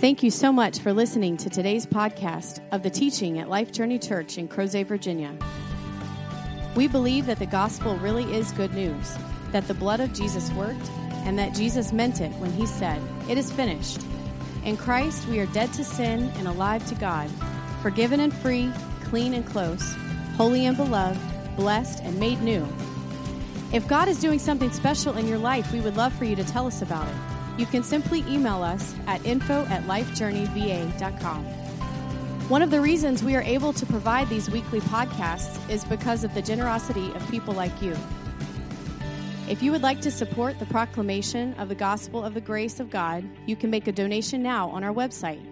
Thank you so much for listening to today's podcast of the teaching at Life Journey Church in Crozet, Virginia. We believe that the gospel really is good news, that the blood of Jesus worked, and that Jesus meant it when he said, It is finished. In Christ, we are dead to sin and alive to God, forgiven and free, clean and close, holy and beloved, blessed and made new. If God is doing something special in your life, we would love for you to tell us about it. You can simply email us at info at lifejourneyva.com. One of the reasons we are able to provide these weekly podcasts is because of the generosity of people like you. If you would like to support the proclamation of the gospel of the grace of God, you can make a donation now on our website,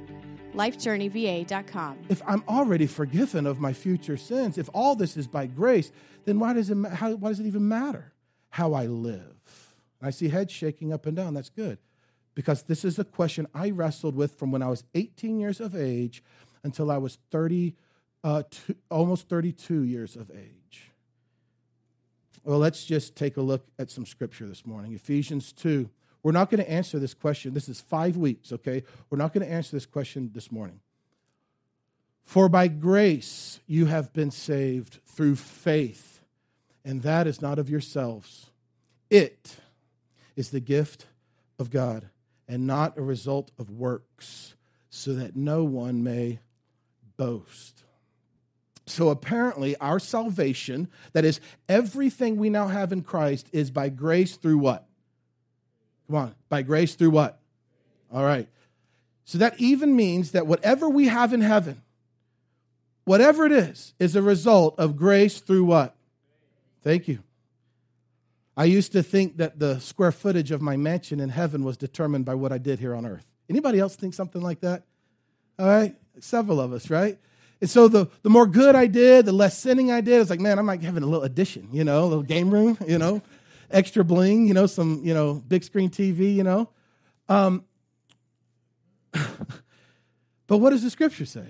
lifejourneyva.com. If I'm already forgiven of my future sins, if all this is by grace, then why does it, how, why does it even matter how I live? I see heads shaking up and down. That's good. Because this is a question I wrestled with from when I was 18 years of age until I was 30, uh, two, almost 32 years of age. Well, let's just take a look at some scripture this morning. Ephesians 2. We're not going to answer this question. This is five weeks, okay? We're not going to answer this question this morning. For by grace you have been saved through faith, and that is not of yourselves. It is the gift of God, and not a result of works, so that no one may boast. So apparently, our salvation, that is, everything we now have in Christ, is by grace through what? Come on, by grace through what? All right. So that even means that whatever we have in heaven, whatever it is, is a result of grace through what? Thank you. I used to think that the square footage of my mansion in heaven was determined by what I did here on earth. Anybody else think something like that? All right, several of us, right? And so the, the more good I did, the less sinning I did. It's like, man, I might have a little addition, you know, a little game room, you know, extra bling, you know, some, you know, big screen TV, you know. Um, but what does the scripture say?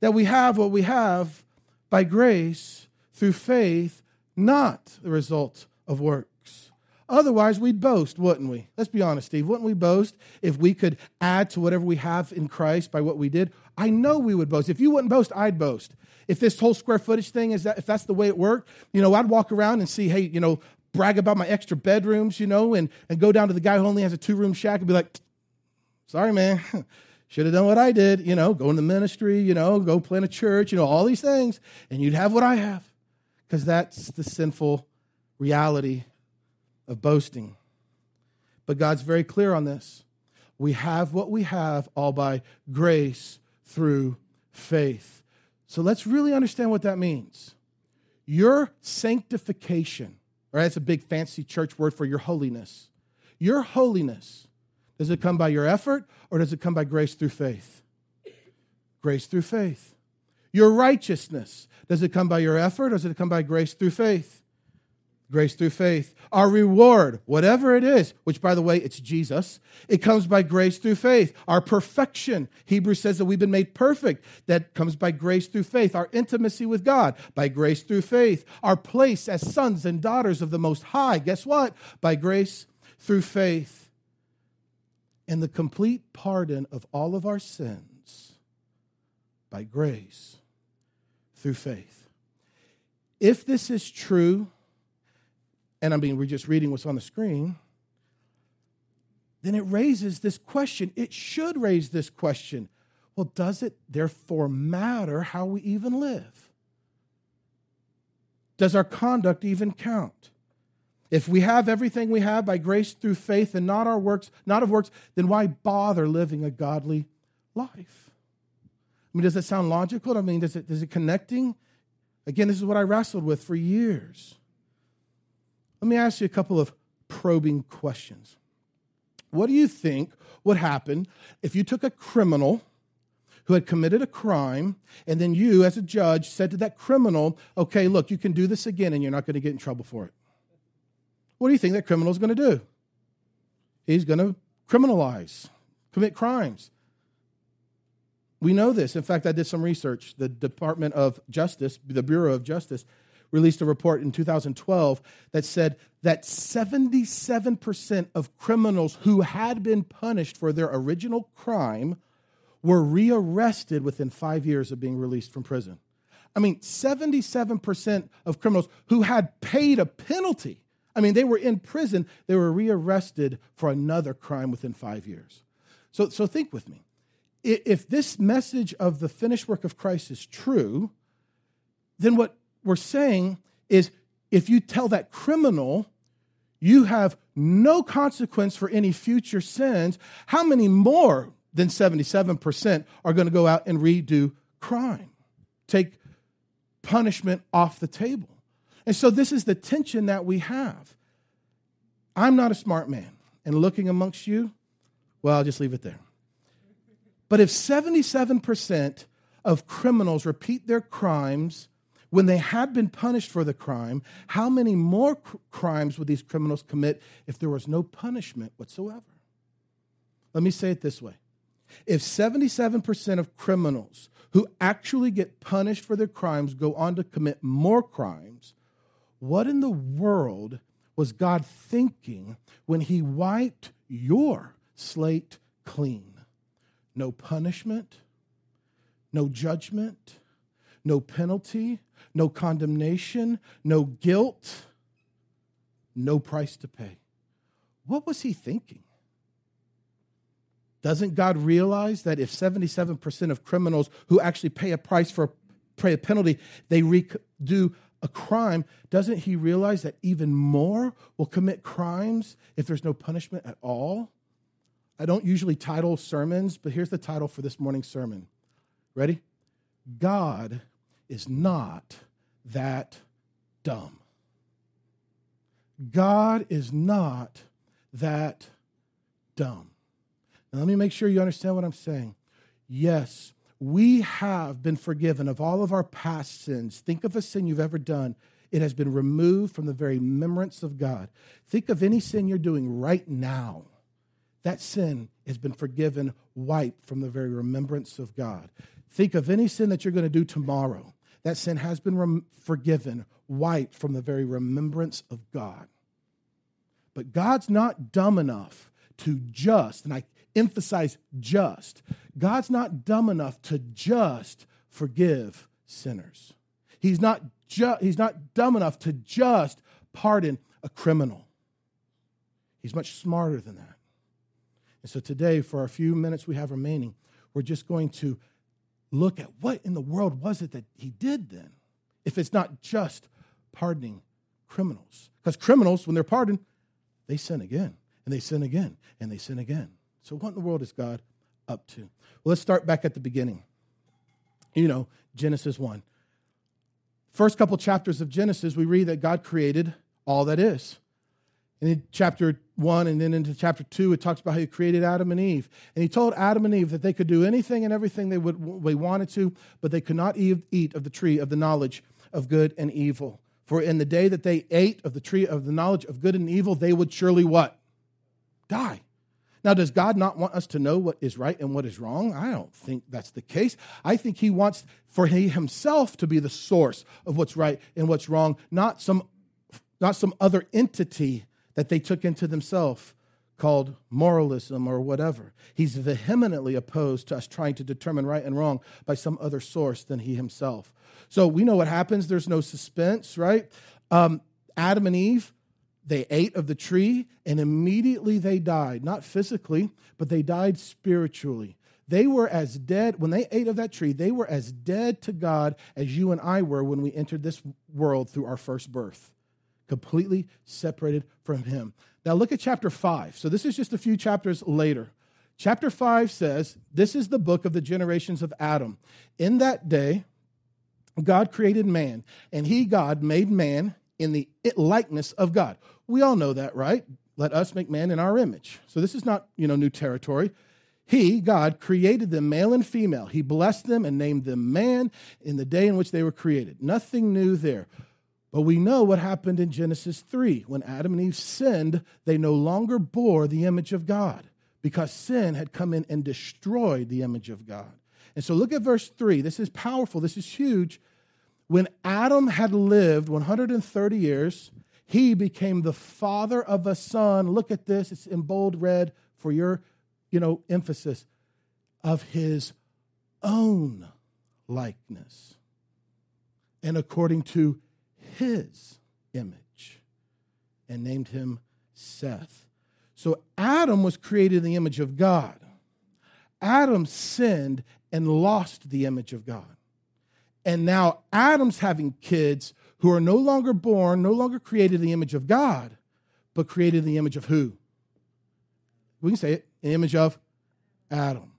That we have what we have by grace through faith, not the result of works. Otherwise, we'd boast, wouldn't we? Let's be honest, Steve. Wouldn't we boast if we could add to whatever we have in Christ by what we did? I know we would boast. If you wouldn't boast, I'd boast. If this whole square footage thing is that, if that's the way it worked, you know, I'd walk around and see, hey, you know, brag about my extra bedrooms, you know, and, and go down to the guy who only has a two room shack and be like, sorry, man, should have done what I did, you know, go in the ministry, you know, go plant a church, you know, all these things, and you'd have what I have. Because that's the sinful reality of boasting. But God's very clear on this. We have what we have all by grace through faith. So let's really understand what that means. Your sanctification, right? That's a big fancy church word for your holiness. Your holiness, does it come by your effort or does it come by grace through faith? Grace through faith. Your righteousness, does it come by your effort or does it come by grace through faith? Grace through faith. Our reward, whatever it is, which by the way, it's Jesus, it comes by grace through faith. Our perfection, Hebrews says that we've been made perfect. That comes by grace through faith. Our intimacy with God, by grace through faith. Our place as sons and daughters of the Most High, guess what? By grace through faith. And the complete pardon of all of our sins by grace through faith. If this is true, and I mean, we're just reading what's on the screen, then it raises this question. It should raise this question. Well, does it therefore matter how we even live? Does our conduct even count? If we have everything we have by grace through faith and not our works, not of works, then why bother living a godly life? I mean, does it sound logical? I mean, does it, is it connecting? Again, this is what I wrestled with for years. Let me ask you a couple of probing questions. What do you think would happen if you took a criminal who had committed a crime and then you, as a judge, said to that criminal, okay, look, you can do this again and you're not going to get in trouble for it? What do you think that criminal is going to do? He's going to criminalize, commit crimes. We know this. In fact, I did some research. The Department of Justice, the Bureau of Justice, released a report in 2012 that said that 77% of criminals who had been punished for their original crime were rearrested within five years of being released from prison. I mean, 77% of criminals who had paid a penalty, I mean, they were in prison, they were rearrested for another crime within five years. So, so think with me. If this message of the finished work of Christ is true, then what we're saying is if you tell that criminal you have no consequence for any future sins, how many more than 77% are going to go out and redo crime? Take punishment off the table. And so this is the tension that we have. I'm not a smart man, and looking amongst you, well, I'll just leave it there. But if 77% of criminals repeat their crimes when they had been punished for the crime, how many more cr- crimes would these criminals commit if there was no punishment whatsoever? Let me say it this way if 77% of criminals who actually get punished for their crimes go on to commit more crimes, what in the world was God thinking when He wiped your slate clean? No punishment, no judgment, no penalty, no condemnation, no guilt, no price to pay. What was he thinking? Doesn't God realize that if 77% of criminals who actually pay a price for pay a penalty, they do a crime, doesn't he realize that even more will commit crimes if there's no punishment at all? I don't usually title sermons, but here's the title for this morning's sermon. Ready? God is not that dumb. God is not that dumb. Now, let me make sure you understand what I'm saying. Yes, we have been forgiven of all of our past sins. Think of a sin you've ever done. It has been removed from the very remembrance of God. Think of any sin you're doing right now. That sin has been forgiven, wiped from the very remembrance of God. Think of any sin that you're going to do tomorrow. That sin has been rem- forgiven, wiped from the very remembrance of God. But God's not dumb enough to just, and I emphasize just, God's not dumb enough to just forgive sinners. He's not, ju- he's not dumb enough to just pardon a criminal. He's much smarter than that. And so today, for a few minutes we have remaining, we're just going to look at what in the world was it that he did then, if it's not just pardoning criminals. Because criminals, when they're pardoned, they sin again, and they sin again, and they sin again. So, what in the world is God up to? Well, let's start back at the beginning. You know, Genesis 1. First couple chapters of Genesis, we read that God created all that is. And in chapter 1 and then into chapter 2, it talks about how he created Adam and Eve. And he told Adam and Eve that they could do anything and everything they, would, they wanted to, but they could not eat of the tree of the knowledge of good and evil. For in the day that they ate of the tree of the knowledge of good and evil, they would surely what? Die. Now, does God not want us to know what is right and what is wrong? I don't think that's the case. I think He wants for He Himself to be the source of what's right and what's wrong, not some, not some other entity that they took into themselves called moralism or whatever. He's vehemently opposed to us trying to determine right and wrong by some other source than he himself. So we know what happens. There's no suspense, right? Um, Adam and Eve, they ate of the tree and immediately they died. Not physically, but they died spiritually. They were as dead, when they ate of that tree, they were as dead to God as you and I were when we entered this world through our first birth, completely separated from Him. Now look at chapter 5. So this is just a few chapters later. Chapter 5 says, This is the book of the generations of Adam. In that day, God created man, and He, God, made man in the likeness of God. We all know that, right? Let us make man in our image. So this is not, you know, new territory. He, God, created them male and female. He blessed them and named them man in the day in which they were created. Nothing new there. But we know what happened in Genesis 3. When Adam and Eve sinned, they no longer bore the image of God because sin had come in and destroyed the image of God. And so look at verse 3. This is powerful. This is huge. When Adam had lived 130 years, he became the father of a son. Look at this, it's in bold red for your, you know, emphasis of his own likeness and according to his image and named him Seth. So Adam was created in the image of God. Adam sinned and lost the image of God. And now Adam's having kids who are no longer born, no longer created in the image of God, but created in the image of who? We can say it, the image of Adam.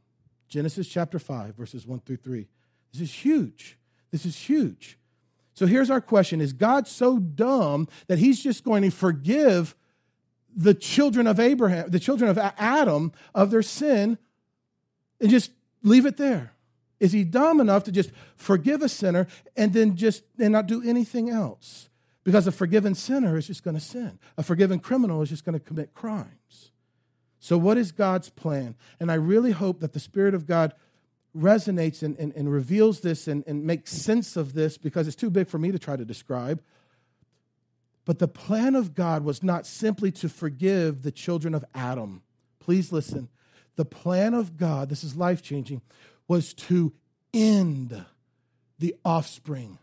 Genesis chapter 5, verses 1 through 3. This is huge. This is huge. So here's our question Is God so dumb that he's just going to forgive the children of Abraham, the children of Adam, of their sin and just leave it there? Is he dumb enough to just forgive a sinner and then just and not do anything else? Because a forgiven sinner is just going to sin. A forgiven criminal is just going to commit crimes. So, what is God's plan? And I really hope that the Spirit of God resonates and, and, and reveals this and, and makes sense of this because it's too big for me to try to describe. But the plan of God was not simply to forgive the children of Adam. Please listen. The plan of God, this is life changing, was to end the offspring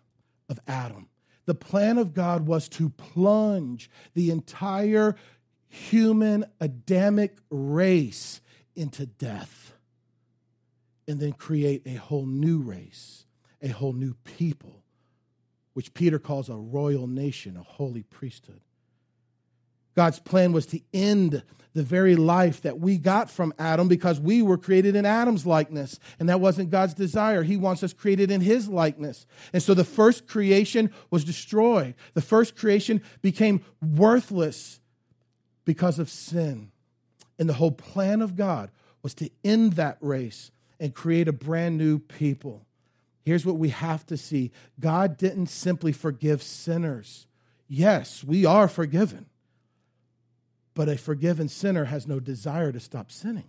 of Adam. The plan of God was to plunge the entire human Adamic race into death and then create a whole new race, a whole new people, which Peter calls a royal nation, a holy priesthood. God's plan was to end the very life that we got from Adam because we were created in Adam's likeness. And that wasn't God's desire. He wants us created in his likeness. And so the first creation was destroyed. The first creation became worthless because of sin. And the whole plan of God was to end that race and create a brand new people. Here's what we have to see God didn't simply forgive sinners. Yes, we are forgiven. But a forgiven sinner has no desire to stop sinning.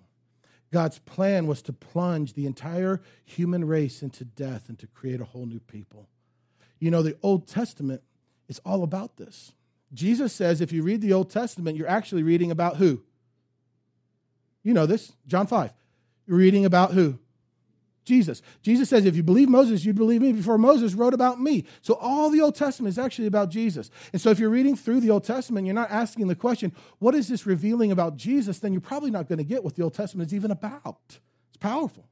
God's plan was to plunge the entire human race into death and to create a whole new people. You know, the Old Testament is all about this. Jesus says if you read the Old Testament, you're actually reading about who? You know this, John 5. Reading about who? Jesus. Jesus says, if you believe Moses, you'd believe me before Moses wrote about me. So all the Old Testament is actually about Jesus. And so if you're reading through the Old Testament, you're not asking the question, what is this revealing about Jesus? Then you're probably not going to get what the Old Testament is even about. It's powerful.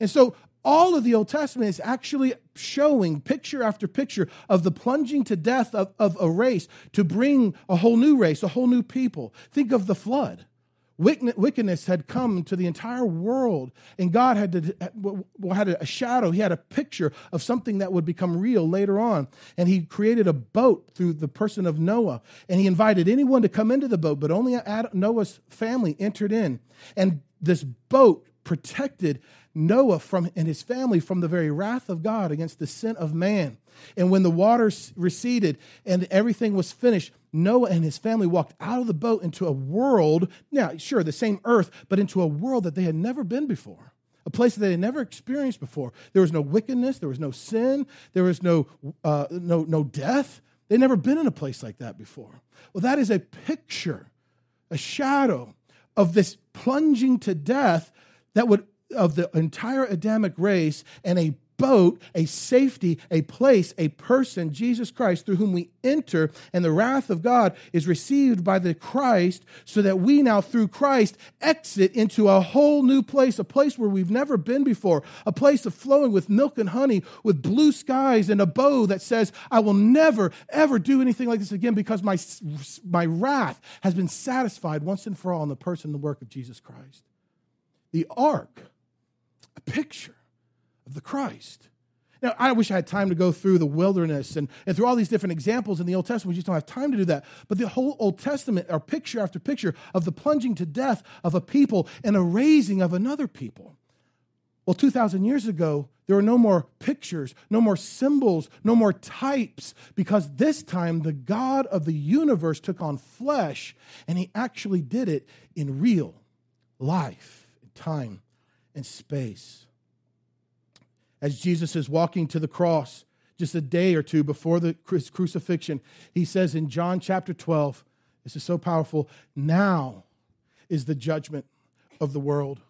And so all of the Old Testament is actually showing picture after picture of the plunging to death of, of a race to bring a whole new race, a whole new people. Think of the flood wickedness had come to the entire world, and God had, to, had a shadow. He had a picture of something that would become real later on. And He created a boat through the person of Noah, and He invited anyone to come into the boat, but only Noah's family entered in. And this boat protected Noah from, and his family from the very wrath of God against the sin of man. And when the waters receded and everything was finished, Noah and his family walked out of the boat into a world, now, sure, the same earth, but into a world that they had never been before, a place that they had never experienced before. There was no wickedness, there was no sin, there was no, uh, no, no death. They'd never been in a place like that before. Well, that is a picture, a shadow of this plunging to death that would of the entire Adamic race and a boat, a safety, a place, a person, Jesus Christ, through whom we enter, and the wrath of God is received by the Christ, so that we now, through Christ, exit into a whole new place, a place where we've never been before, a place of flowing with milk and honey, with blue skies, and a bow that says, I will never, ever do anything like this again because my, my wrath has been satisfied once and for all in the person and the work of Jesus Christ. The ark, a picture of the Christ. Now, I wish I had time to go through the wilderness and, and through all these different examples in the Old Testament. We just don't have time to do that. But the whole Old Testament are picture after picture of the plunging to death of a people and a raising of another people. Well, 2,000 years ago, there were no more pictures, no more symbols, no more types, because this time the God of the universe took on flesh and he actually did it in real life, time, and space as Jesus is walking to the cross, just a day or two before the crucifixion, he says in John chapter 12, this is so powerful, now is the judgment of the world.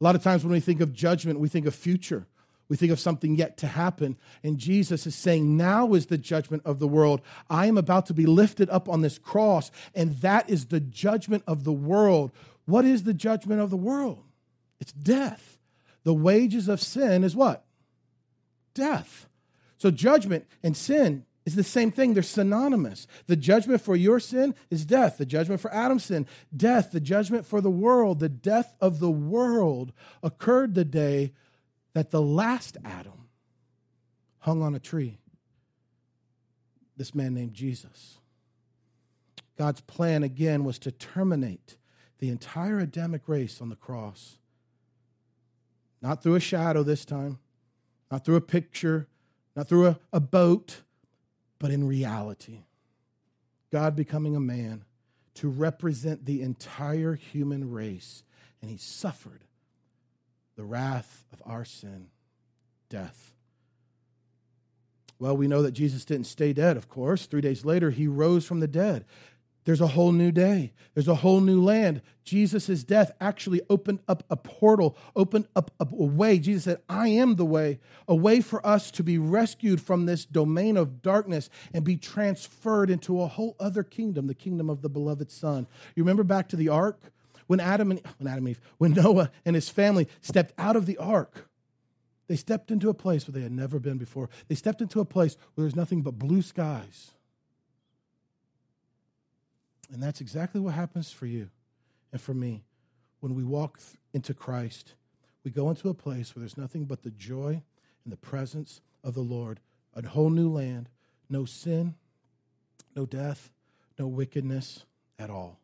A lot of times when we think of judgment, we think of future. We think of something yet to happen. And Jesus is saying, Now is the judgment of the world. I am about to be lifted up on this cross, and that is the judgment of the world. What is the judgment of the world? It's death. The wages of sin is what? Death. So judgment and sin is the same thing. They're synonymous. The judgment for your sin is death. The judgment for Adam's sin, death. The judgment for the world, the death of the world occurred the day that the last Adam hung on a tree. This man named Jesus. God's plan again was to terminate the entire Adamic race on the cross. Not through a shadow this time, not through a picture, not through a, a boat, but in reality. God becoming a man to represent the entire human race. And he suffered the wrath of our sin, death. Well, we know that Jesus didn't stay dead, of course. Three days later, he rose from the dead. There's a whole new day. There's a whole new land. Jesus' death actually opened up a portal, opened up a way. Jesus said, I am the way, a way for us to be rescued from this domain of darkness and be transferred into a whole other kingdom, the kingdom of the beloved Son. You remember back to the ark? When Adam and when Adam and Eve, when Noah and his family stepped out of the ark, they stepped into a place where they had never been before. They stepped into a place where there's nothing but blue skies and that's exactly what happens for you and for me. When we walk into Christ, we go into a place where there's nothing but the joy and the presence of the Lord, a whole new land, no sin, no death, no wickedness at all.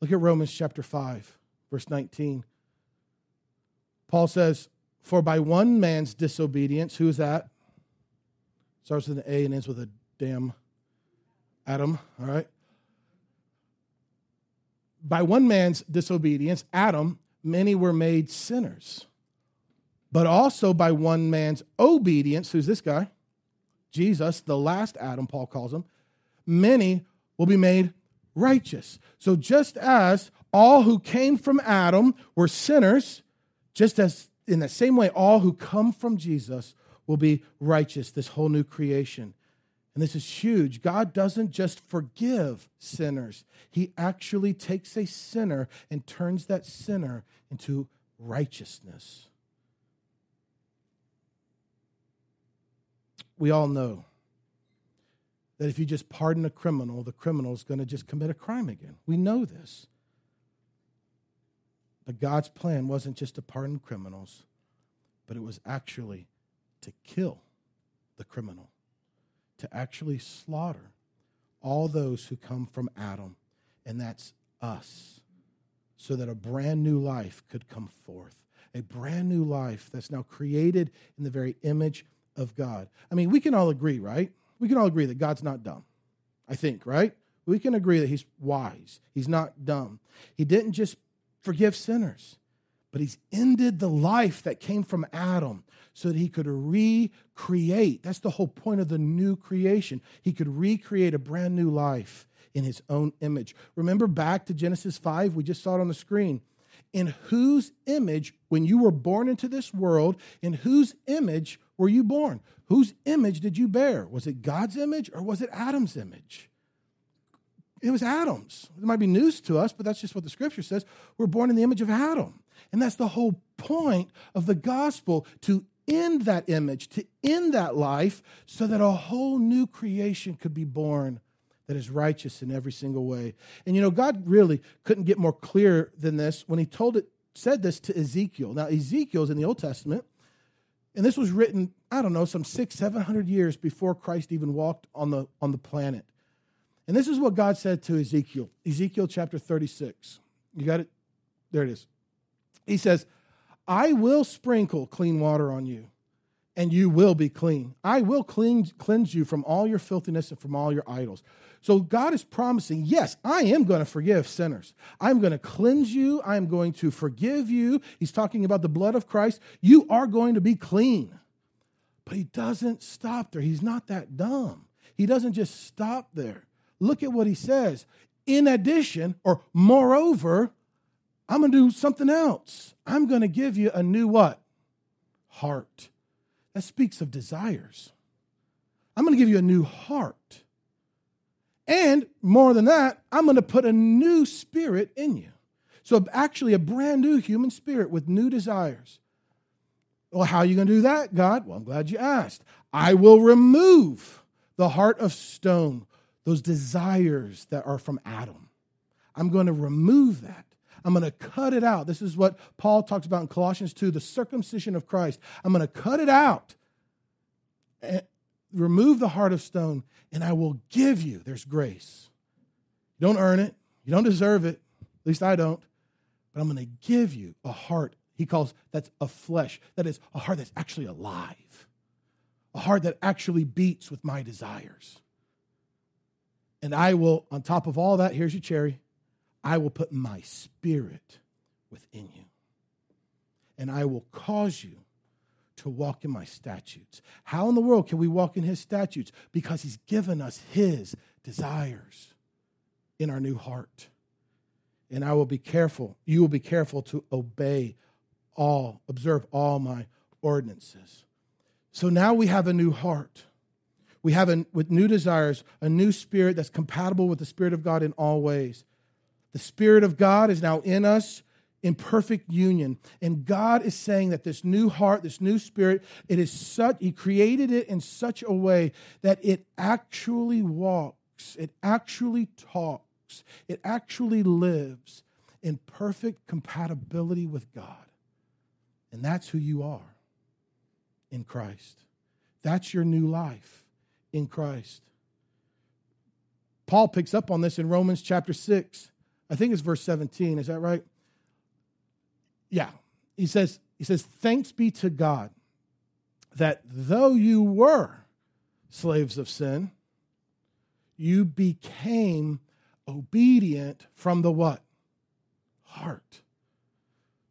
Look at Romans chapter 5, verse 19. Paul says, For by one man's disobedience, who is that? Starts with an A and ends with a damn Adam, all right? By one man's disobedience, Adam, many were made sinners. But also by one man's obedience, who's this guy? Jesus, the last Adam, Paul calls him, many will be made righteous. So just as all who came from Adam were sinners, just as in the same way all who come from Jesus will be righteous, this whole new creation. And this is huge. God doesn't just forgive sinners, He actually takes a sinner and turns that sinner into righteousness. We all know that if you just pardon a criminal, the criminal is going to just commit a crime again. We know this. But God's plan wasn't just to pardon criminals, but it was actually to kill the criminal to actually slaughter all those who come from Adam, and that's us, so that a brand new life could come forth. A brand new life that's now created in the very image of God. I mean, we can all agree, right? We can all agree that God's not dumb. I think, right? We can agree that he's wise. He's not dumb. He didn't just forgive sinners, but he's ended the life that came from Adam so that he could recreate. That's the whole point of the new creation. He could recreate a brand new life in his own image. Remember back to Genesis 5? We just saw it on the screen. In whose image, when you were born into this world, in whose image were you born? Whose image did you bear? Was it God's image or was it Adam's image? It was Adam's. It might be news to us, but that's just what the scripture says. We're born in the image of Adam. And that's the whole point of the gospel to end that image, to end that life, so that a whole new creation could be born that is righteous in every single way. And you know, God really couldn't get more clear than this when he told it, said this to Ezekiel. Now, Ezekiel's in the Old Testament, and this was written, I don't know, some six, seven hundred years before Christ even walked on the on the planet. And this is what God said to Ezekiel, Ezekiel chapter 36. You got it? There it is. He says, I will sprinkle clean water on you, and you will be clean. I will clean, cleanse you from all your filthiness and from all your idols. So God is promising, yes, I am going to forgive sinners. I'm going to cleanse you. I'm going to forgive you. He's talking about the blood of Christ. You are going to be clean. But he doesn't stop there. He's not that dumb. He doesn't just stop there. Look at what he says. In addition, or moreover, I'm going to do something else. I'm going to give you a new what? Heart. That speaks of desires. I'm going to give you a new heart. And more than that, I'm going to put a new spirit in you. So, actually, a brand new human spirit with new desires. Well, how are you going to do that, God? Well, I'm glad you asked. I will remove the heart of stone, those desires that are from Adam. I'm going to remove that. I'm going to cut it out. This is what Paul talks about in Colossians 2 the circumcision of Christ. I'm going to cut it out, and remove the heart of stone, and I will give you, there's grace. You don't earn it, you don't deserve it, at least I don't, but I'm going to give you a heart he calls that's a flesh, that is a heart that's actually alive, a heart that actually beats with my desires. And I will, on top of all that, here's your cherry I will put my spirit within you. And I will cause you to walk in my statutes. How in the world can we walk in his statutes? Because he's given us his desires in our new heart. And I will be careful, you will be careful to obey all, observe all my ordinances. So now we have a new heart. We have a, with new desires, a new spirit that's compatible with the Spirit of God in all ways. The Spirit of God is now in us in perfect union. And God is saying that this new heart, this new spirit, it is such, He created it in such a way that it actually walks, it actually talks, it actually lives in perfect compatibility with God. And that's who you are in Christ. That's your new life in Christ. Paul picks up on this in Romans chapter 6. I think it's verse 17. Is that right? Yeah. He says, he says, Thanks be to God that though you were slaves of sin, you became obedient from the what? Heart.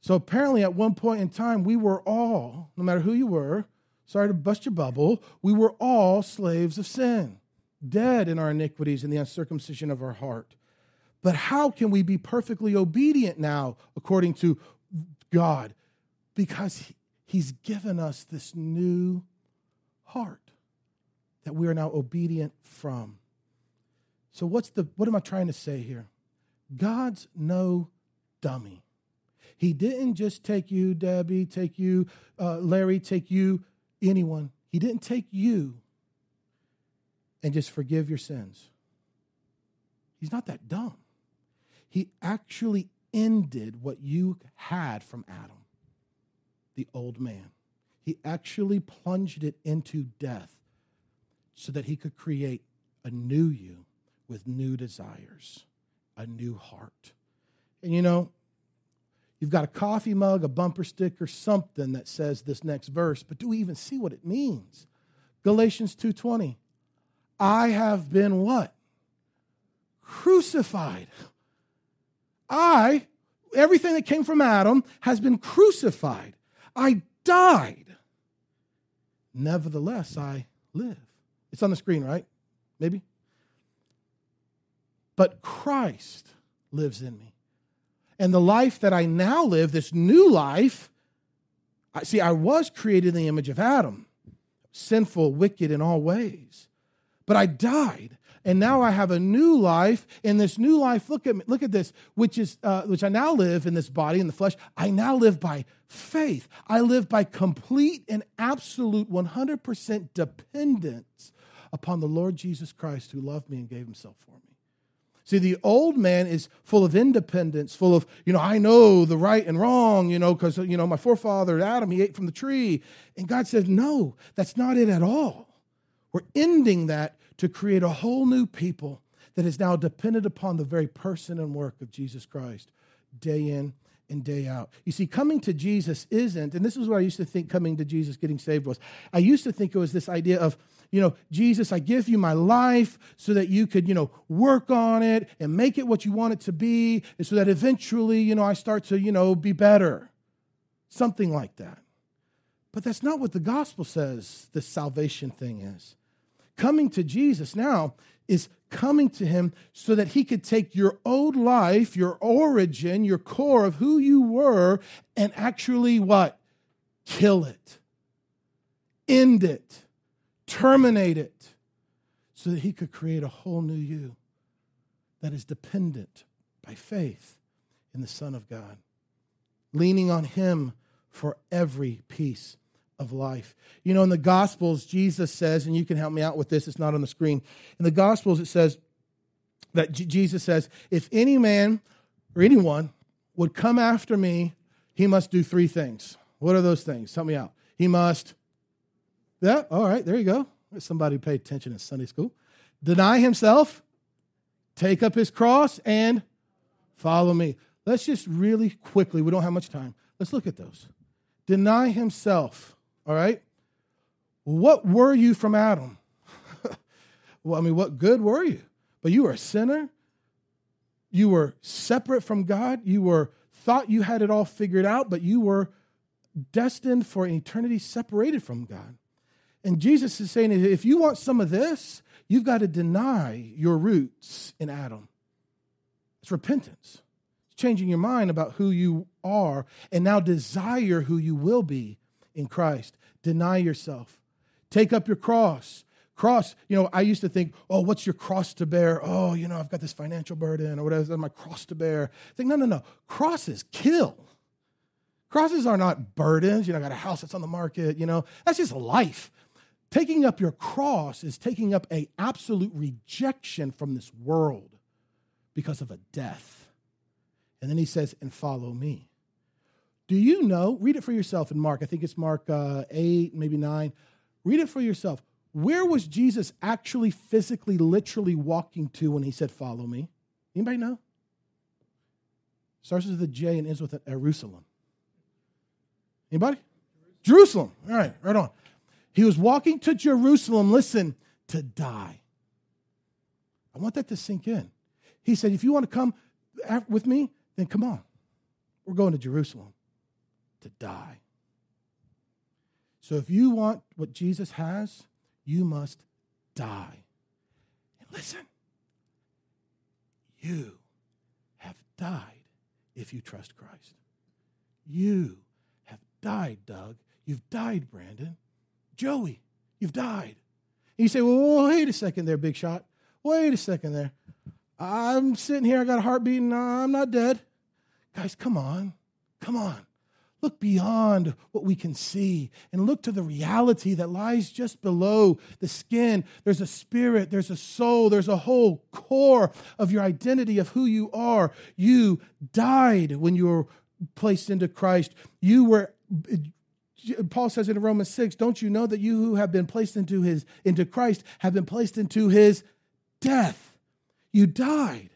So apparently, at one point in time, we were all, no matter who you were, sorry to bust your bubble, we were all slaves of sin, dead in our iniquities and the uncircumcision of our heart. But how can we be perfectly obedient now, according to God? Because He's given us this new heart that we are now obedient from. So what's the what am I trying to say here? God's no dummy. He didn't just take you, Debbie, take you, uh, Larry, take you, anyone. He didn't take you and just forgive your sins. He's not that dumb. He actually ended what you had from Adam, the old man. He actually plunged it into death so that he could create a new you with new desires, a new heart. And you know, you've got a coffee mug, a bumper sticker, something that says this next verse, but do we even see what it means? Galatians 2:20. I have been what? Crucified I, everything that came from Adam, has been crucified. I died. Nevertheless, I live. It's on the screen, right? Maybe? But Christ lives in me. And the life that I now live, this new life, I see, I was created in the image of Adam, sinful, wicked in all ways. But I died and now I have a new life. In this new life, look at me, look at this, which is uh, which I now live in this body in the flesh. I now live by faith. I live by complete and absolute 100% dependence upon the Lord Jesus Christ, who loved me and gave Himself for me. See, the old man is full of independence, full of, you know, I know the right and wrong, you know, because, you know, my forefather Adam, he ate from the tree. And God said, no, that's not it at all. We're ending that to create a whole new people that is now dependent upon the very person and work of Jesus Christ day in and day out. You see, coming to Jesus isn't, and this is what I used to think coming to Jesus, getting saved was. I used to think it was this idea of, you know, Jesus, I give you my life so that you could, you know, work on it and make it what you want it to be, and so that eventually, you know, I start to, you know, be better. Something like that. But that's not what the gospel says the salvation thing is. Coming to Jesus now is coming to him so that he could take your old life, your origin, your core of who you were, and actually what? Kill it, end it, terminate it, so that he could create a whole new you that is dependent by faith in the Son of God, leaning on him for every piece of life. You know, in the Gospels, Jesus says, and you can help me out with this, it's not on the screen. In the Gospels, it says that J- Jesus says, if any man or anyone would come after me, he must do three things. What are those things? Help me out. He must, yeah, all right, there you go. Somebody paid attention in Sunday school. Deny himself, take up his cross, and follow me. Let's just really quickly, we don't have much time. Let's look at those. Deny himself all right? What were you from Adam? well, I mean, what good were you? But you were a sinner. You were separate from God. You were thought you had it all figured out, but you were destined for an eternity separated from God. And Jesus is saying, if you want some of this, you've got to deny your roots in Adam. It's repentance. It's changing your mind about who you are and now desire who you will be in Christ. Deny yourself. Take up your cross. Cross, you know, I used to think, oh, what's your cross to bear? Oh, you know, I've got this financial burden or whatever, my cross to bear. I think, no, no, no. Crosses kill. Crosses are not burdens. You know, I got a house that's on the market, you know, that's just life. Taking up your cross is taking up a absolute rejection from this world because of a death. And then he says, and follow me. Do you know? Read it for yourself in Mark. I think it's Mark uh, 8, maybe 9. Read it for yourself. Where was Jesus actually physically, literally walking to when he said, Follow me? Anybody know? Starts with a J and ends with Jerusalem. Anybody? Jerusalem. All right, right on. He was walking to Jerusalem, listen, to die. I want that to sink in. He said, If you want to come with me, then come on. We're going to Jerusalem to die. So if you want what Jesus has, you must die. And listen, you have died if you trust Christ. You have died, Doug. You've died, Brandon. Joey, you've died. And you say, well, wait a second there, big shot. Wait a second there. I'm sitting here, I got a heart beating, I'm not dead. Guys, come on. Come on. Look beyond what we can see and look to the reality that lies just below the skin. There's a spirit, there's a soul, there's a whole core of your identity of who you are. You died when you were placed into Christ. You were Paul says in Romans 6, don't you know that you who have been placed into his into Christ have been placed into his death? You died.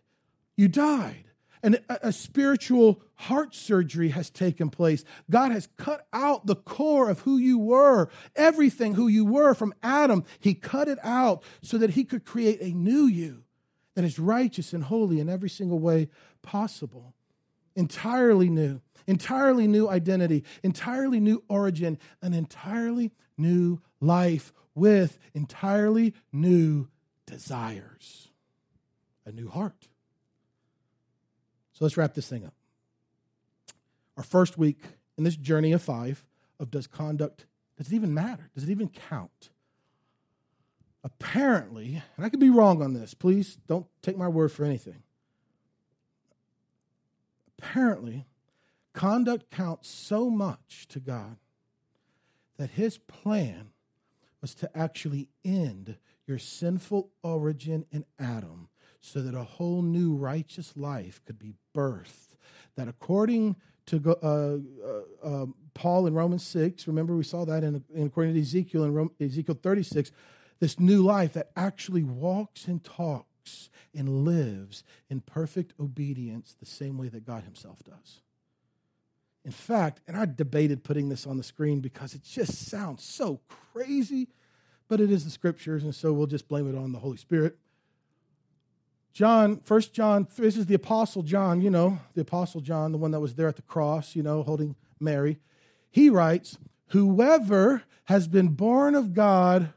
You died and a, spiritual heart surgery has taken place. God has cut out the core of who you were, everything who you were from Adam. He cut it out so that He could create a new you that is righteous and holy in every single way possible. Entirely new, entirely new identity, entirely new origin, an entirely new life with entirely new desires, a new heart. So let's wrap this thing up. Our first week in this journey of five of does conduct, does it even matter? Does it even count? Apparently, and I could be wrong on this, please don't take my word for anything. Apparently, conduct counts so much to God that his plan was to actually end your sinful origin in Adam so that a whole new righteous life could be birthed. That according to uh, uh, uh, Paul in Romans 6, remember we saw that in, in according to Ezekiel in Rome, Ezekiel 36, this new life that actually walks and talks and lives in perfect obedience the same way that God Himself does. In fact, and I debated putting this on the screen because it just sounds so crazy, but it is the scriptures, and so we'll just blame it on the Holy Spirit. John, First John, this is the Apostle John, you know, the Apostle John, the one that was there at the cross, you know, holding Mary. He writes, Whoever has been born of God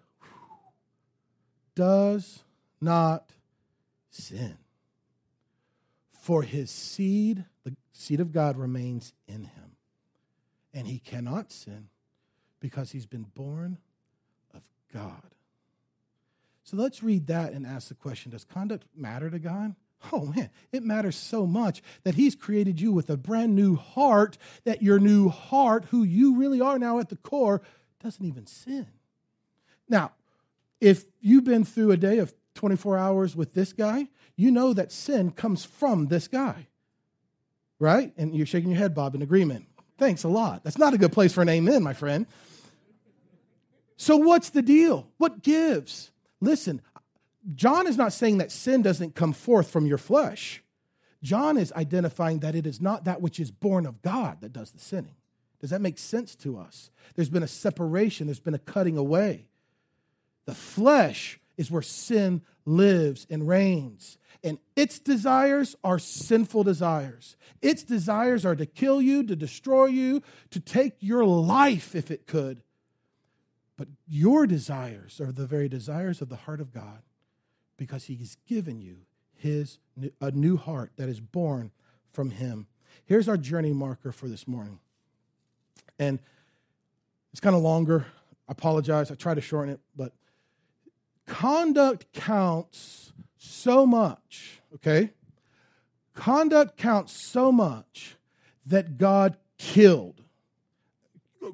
does not sin. For his seed, the seed of God, remains in him. And he cannot sin because he's been born of God. So let's read that and ask the question Does conduct matter to God? Oh man, it matters so much that He's created you with a brand new heart, that your new heart, who you really are now at the core, doesn't even sin. Now, if you've been through a day of 24 hours with this guy, you know that sin comes from this guy. Right? And you're shaking your head, Bob, in agreement. Thanks a lot. That's not a good place for an amen, my friend. So, what's the deal? What gives? Listen, John is not saying that sin doesn't come forth from your flesh. John is identifying that it is not that which is born of God that does the sinning. Does that make sense to us? There's been a separation, there's been a cutting away. The flesh is where sin lives and reigns. And its desires are sinful desires. Its desires are to kill you, to destroy you, to take your life if it could. But your desires are the very desires of the heart of God because he's given you his a new heart that is born from him. Here's our journey marker for this morning. And it's kind of longer. I apologize. I try to shorten it, but conduct counts so much, okay? Conduct counts so much that God killed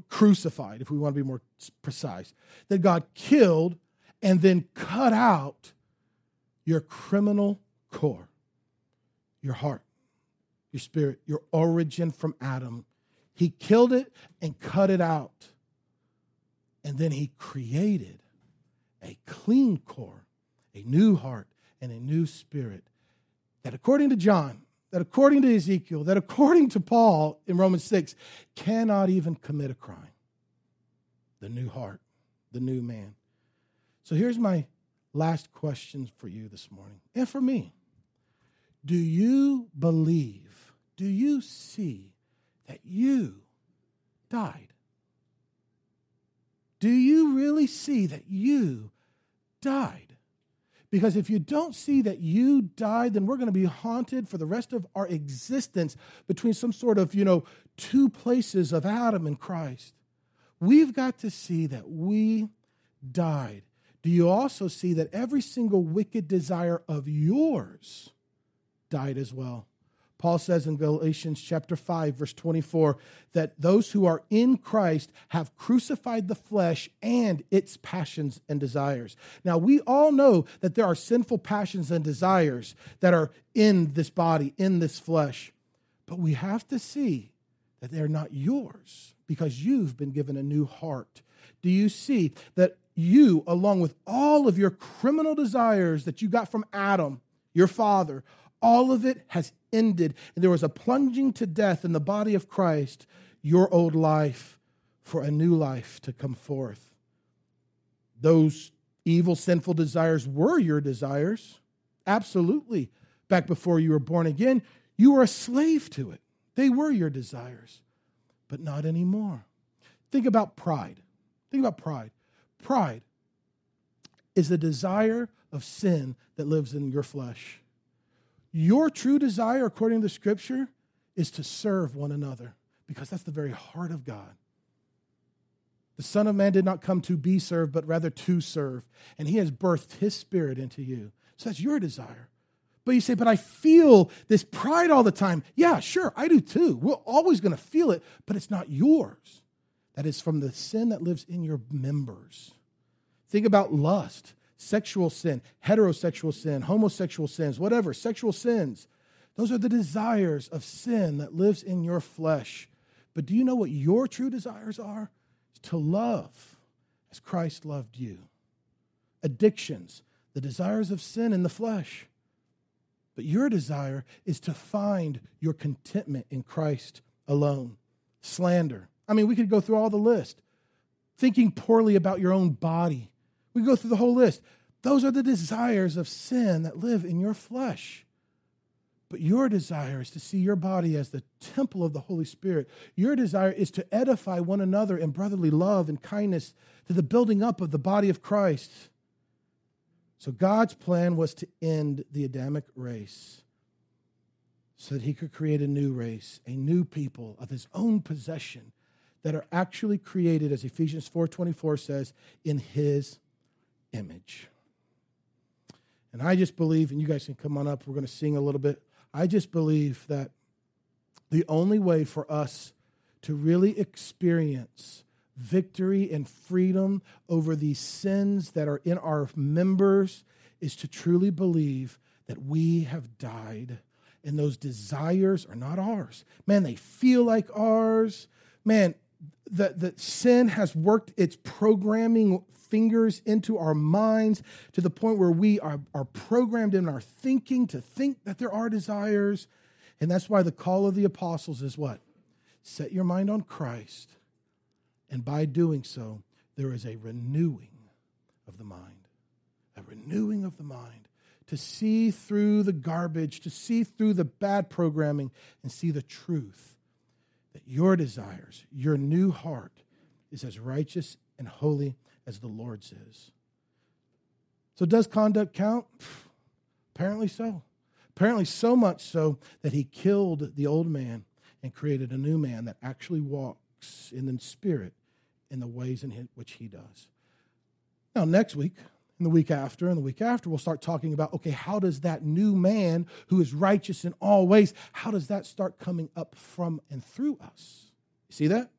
crucified, if we want to be more precise, that God killed and then cut out your criminal core, your heart, your spirit, your origin from Adam. He killed it and cut it out. And then he created a clean core, a new heart, and a new spirit that, according to John, that according to Ezekiel, that according to Paul in Romans 6, cannot even commit a crime. The new heart, the new man. So here's my last question for you this morning and for me. Do you believe, do you see that you died? Do you really see that you died? Because if you don't see that you died, then we're going to be haunted for the rest of our existence between some sort of, you know, two places of Adam and Christ. We've got to see that we died. Do you also see that every single wicked desire of yours died as well? Paul says in Galatians chapter 5 verse 24 that those who are in Christ have crucified the flesh and its passions and desires. Now we all know that there are sinful passions and desires that are in this body, in this flesh. But we have to see that they're not yours because you've been given a new heart. Do you see that you along with all of your criminal desires that you got from Adam, your father, all of it has ended. And there was a plunging to death in the body of Christ, your old life, for a new life to come forth. Those evil, sinful desires were your desires. Absolutely. Back before you were born again, you were a slave to it. They were your desires, but not anymore. Think about pride. Think about pride. Pride is the desire of sin that lives in your flesh. Your true desire, according to the scripture, is to serve one another because that's the very heart of God. The Son of Man did not come to be served, but rather to serve. And he has birthed his spirit into you. So that's your desire. But you say, but I feel this pride all the time. Yeah, sure, I do too. We're always going to feel it, but it's not yours. That is from the sin that lives in your members. Think about lust sexual sin, heterosexual sin, homosexual sins, whatever, sexual sins. Those are the desires of sin that lives in your flesh. But do you know what your true desires are? It's to love as Christ loved you. Addictions, the desires of sin in the flesh. But your desire is to find your contentment in Christ alone. Slander. I mean, we could go through all the list. Thinking poorly about your own body, we go through the whole list. Those are the desires of sin that live in your flesh. But your desire is to see your body as the temple of the Holy Spirit. Your desire is to edify one another in brotherly love and kindness to the building up of the body of Christ. So God's plan was to end the Adamic race so that he could create a new race, a new people of his own possession that are actually created as Ephesians 4:24 says in his image. And I just believe and you guys can come on up we're going to sing a little bit. I just believe that the only way for us to really experience victory and freedom over these sins that are in our members is to truly believe that we have died and those desires are not ours. Man, they feel like ours. Man, that the sin has worked its programming fingers into our minds to the point where we are, are programmed in our thinking to think that there are desires. And that's why the call of the apostles is what? Set your mind on Christ. And by doing so, there is a renewing of the mind. A renewing of the mind to see through the garbage, to see through the bad programming, and see the truth that your desires, your new heart, is as righteous and holy as the Lord's is. So, does conduct count? Apparently so. Apparently, so much so that he killed the old man and created a new man that actually walks in the spirit in the ways in which he does. Now, next week, and the week after, and the week after, we'll start talking about okay, how does that new man who is righteous in all ways, how does that start coming up from and through us? You see that?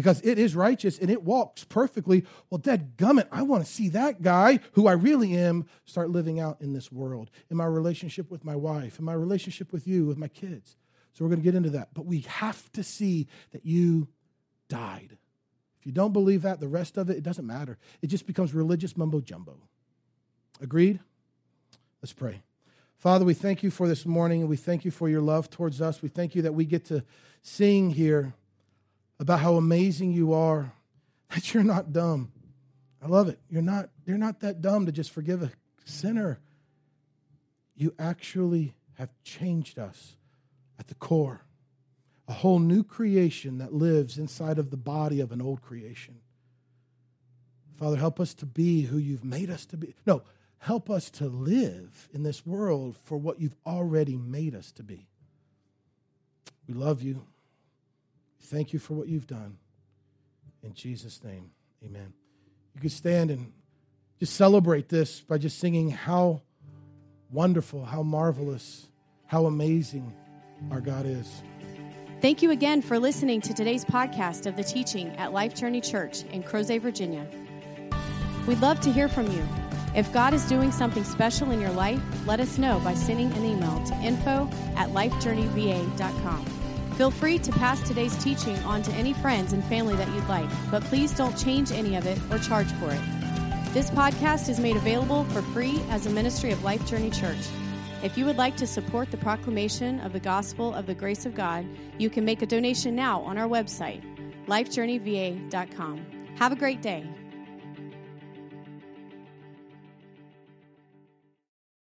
because it is righteous and it walks perfectly. Well, dead gummit, I want to see that guy who I really am start living out in this world, in my relationship with my wife, in my relationship with you, with my kids. So we're going to get into that. But we have to see that you died. If you don't believe that, the rest of it, it doesn't matter. It just becomes religious mumbo jumbo. Agreed? Let's pray. Father, we thank you for this morning we thank you for your love towards us. We thank you that we get to sing here about how amazing you are, that you're not dumb. I love it. You're not, you're not that dumb to just forgive a sinner. You actually have changed us at the core. A whole new creation that lives inside of the body of an old creation. Father, help us to be who you've made us to be. No, help us to live in this world for what you've already made us to be. We love you. Thank you for what you've done. In Jesus' name, amen. You can stand and just celebrate this by just singing how wonderful, how marvelous, how amazing our God is. Thank you again for listening to today's podcast of the teaching at Life Journey Church in Crozet, Virginia. We'd love to hear from you. If God is doing something special in your life, let us know by sending an email to info at lifejourneyva.com. Feel free to pass today's teaching on to any friends and family that you'd like, but please don't change any of it or charge for it. This podcast is made available for free as a ministry of Life Journey Church. If you would like to support the proclamation of the gospel of the grace of God, you can make a donation now on our website, lifejourneyva.com. Have a great day.